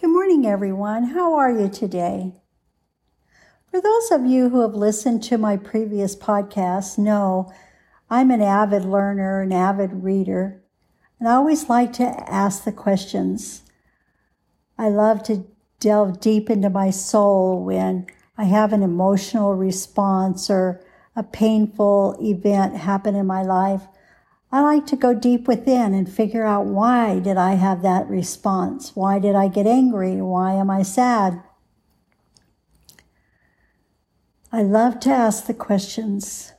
Good morning, everyone. How are you today? For those of you who have listened to my previous podcasts, know I'm an avid learner, an avid reader, and I always like to ask the questions. I love to delve deep into my soul when I have an emotional response or a painful event happen in my life. I like to go deep within and figure out why did I have that response? Why did I get angry? Why am I sad? I love to ask the questions.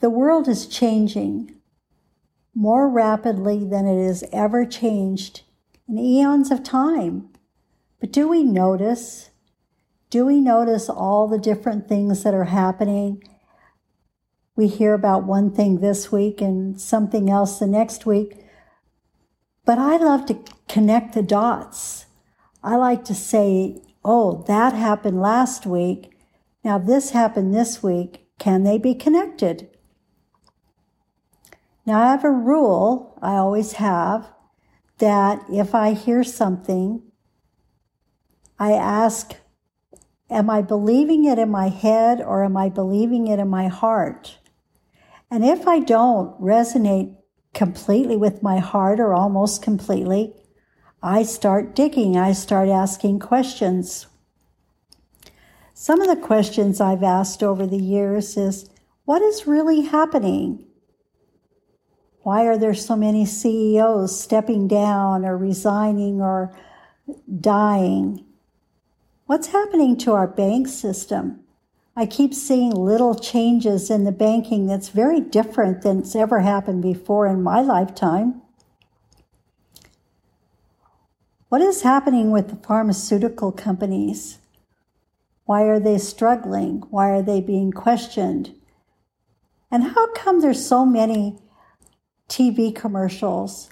The world is changing more rapidly than it has ever changed in eons of time. But do we notice? Do we notice all the different things that are happening? We hear about one thing this week and something else the next week. But I love to connect the dots. I like to say, oh, that happened last week. Now, this happened this week. Can they be connected? Now, I have a rule, I always have, that if I hear something, I ask, Am I believing it in my head or am I believing it in my heart? And if I don't resonate completely with my heart or almost completely, I start digging, I start asking questions. Some of the questions I've asked over the years is what is really happening? Why are there so many CEOs stepping down or resigning or dying? What's happening to our bank system? I keep seeing little changes in the banking that's very different than it's ever happened before in my lifetime. What is happening with the pharmaceutical companies? Why are they struggling? Why are they being questioned? And how come there's so many TV commercials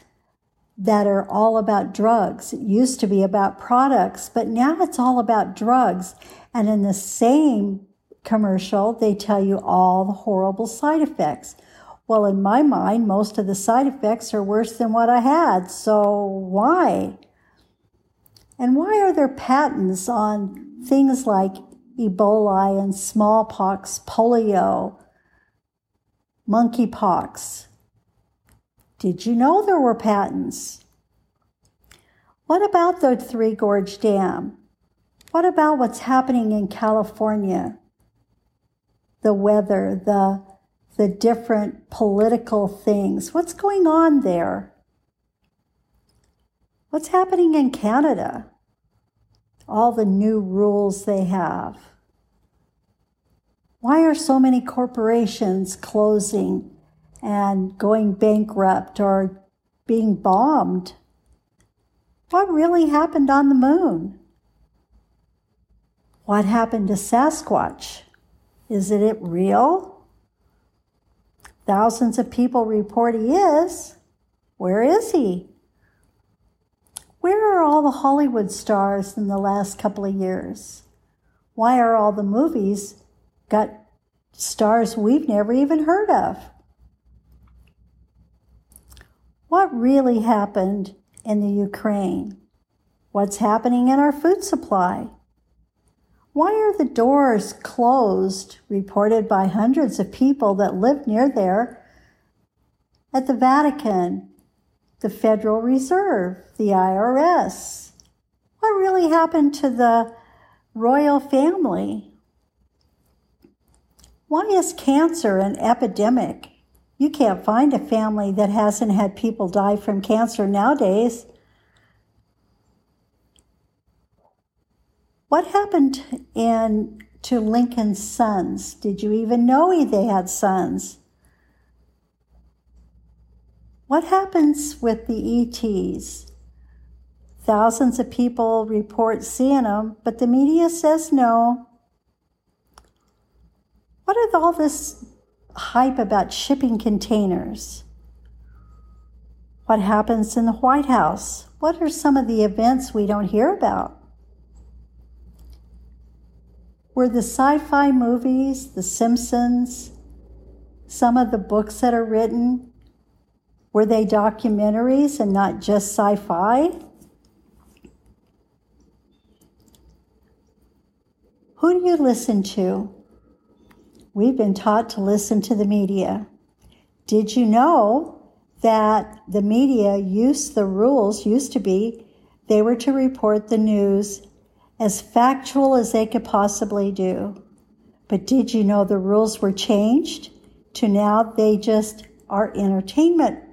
that are all about drugs? It used to be about products, but now it's all about drugs. And in the same commercial, they tell you all the horrible side effects. Well, in my mind, most of the side effects are worse than what I had. So why? And why are there patents on things like Ebola and smallpox, polio, monkeypox. Did you know there were patents? What about the Three Gorge Dam? What about what's happening in California? The weather, the, the different political things. What's going on there? What's happening in Canada? all the new rules they have. Why are so many corporations closing and going bankrupt or being bombed? What really happened on the moon? What happened to Sasquatch? Is it real? Thousands of people report he is. Where is he? Where are all the Hollywood stars in the last couple of years? Why are all the movies got stars we've never even heard of? What really happened in the Ukraine? What's happening in our food supply? Why are the doors closed, reported by hundreds of people that live near there, at the Vatican, the Federal Reserve, the IRS. What really happened to the royal family? Why is cancer an epidemic? You can't find a family that hasn't had people die from cancer nowadays. What happened in to Lincoln's sons? Did you even know he, they had sons? What happens with the ETs? Thousands of people report seeing them, but the media says no. What is all this hype about shipping containers? What happens in the White House? What are some of the events we don't hear about? were the sci fi movies, The Simpsons, some of the books that are written, were they documentaries and not just sci fi? Who do you listen to? We've been taught to listen to the media. Did you know that the media used the rules used to be they were to report the news as factual as they could possibly do. But did you know the rules were changed to now they just are entertainment?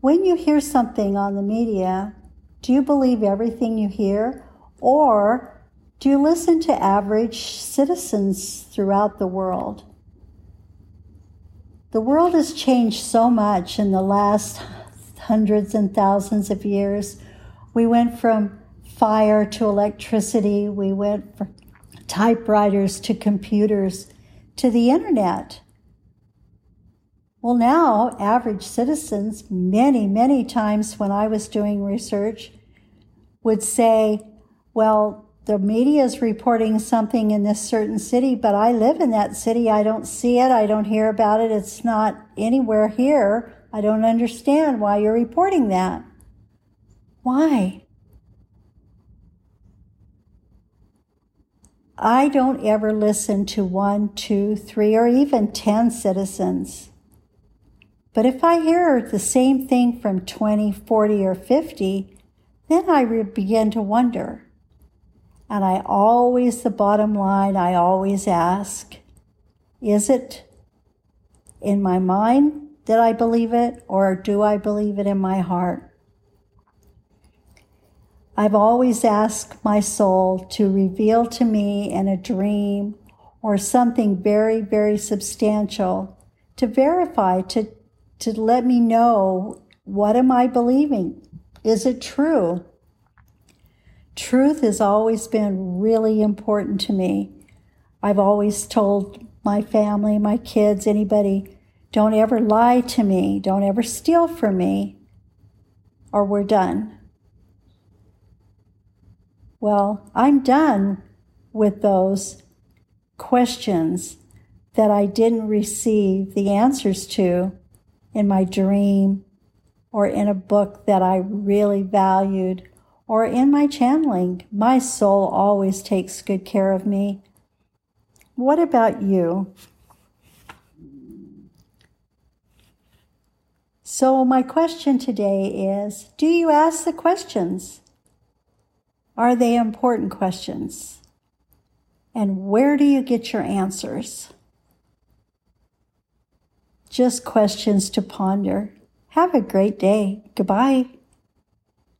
When you hear something on the media, do you believe everything you hear? Or do you listen to average citizens throughout the world? The world has changed so much in the last hundreds and thousands of years. We went from fire to electricity, we went from typewriters to computers to the internet. Well, now, average citizens, many, many times when I was doing research, would say, well, the media is reporting something in this certain city, but I live in that city. I don't see it. I don't hear about it. It's not anywhere here. I don't understand why you're reporting that. Why? I don't ever listen to one, two, three, or even 10 citizens. But if I hear the same thing from 20, 40, or 50, then I begin to wonder. And I always, the bottom line, I always ask, is it in my mind that I believe it, or do I believe it in my heart? I've always asked my soul to reveal to me in a dream or something very, very substantial to verify, to, to let me know what am I believing? Is it true? Truth has always been really important to me. I've always told my family, my kids, anybody, don't ever lie to me, don't ever steal from me, or we're done. Well, I'm done with those questions that I didn't receive the answers to in my dream or in a book that I really valued or in my channeling. My soul always takes good care of me. What about you? So, my question today is Do you ask the questions? Are they important questions? And where do you get your answers? Just questions to ponder. Have a great day. Goodbye.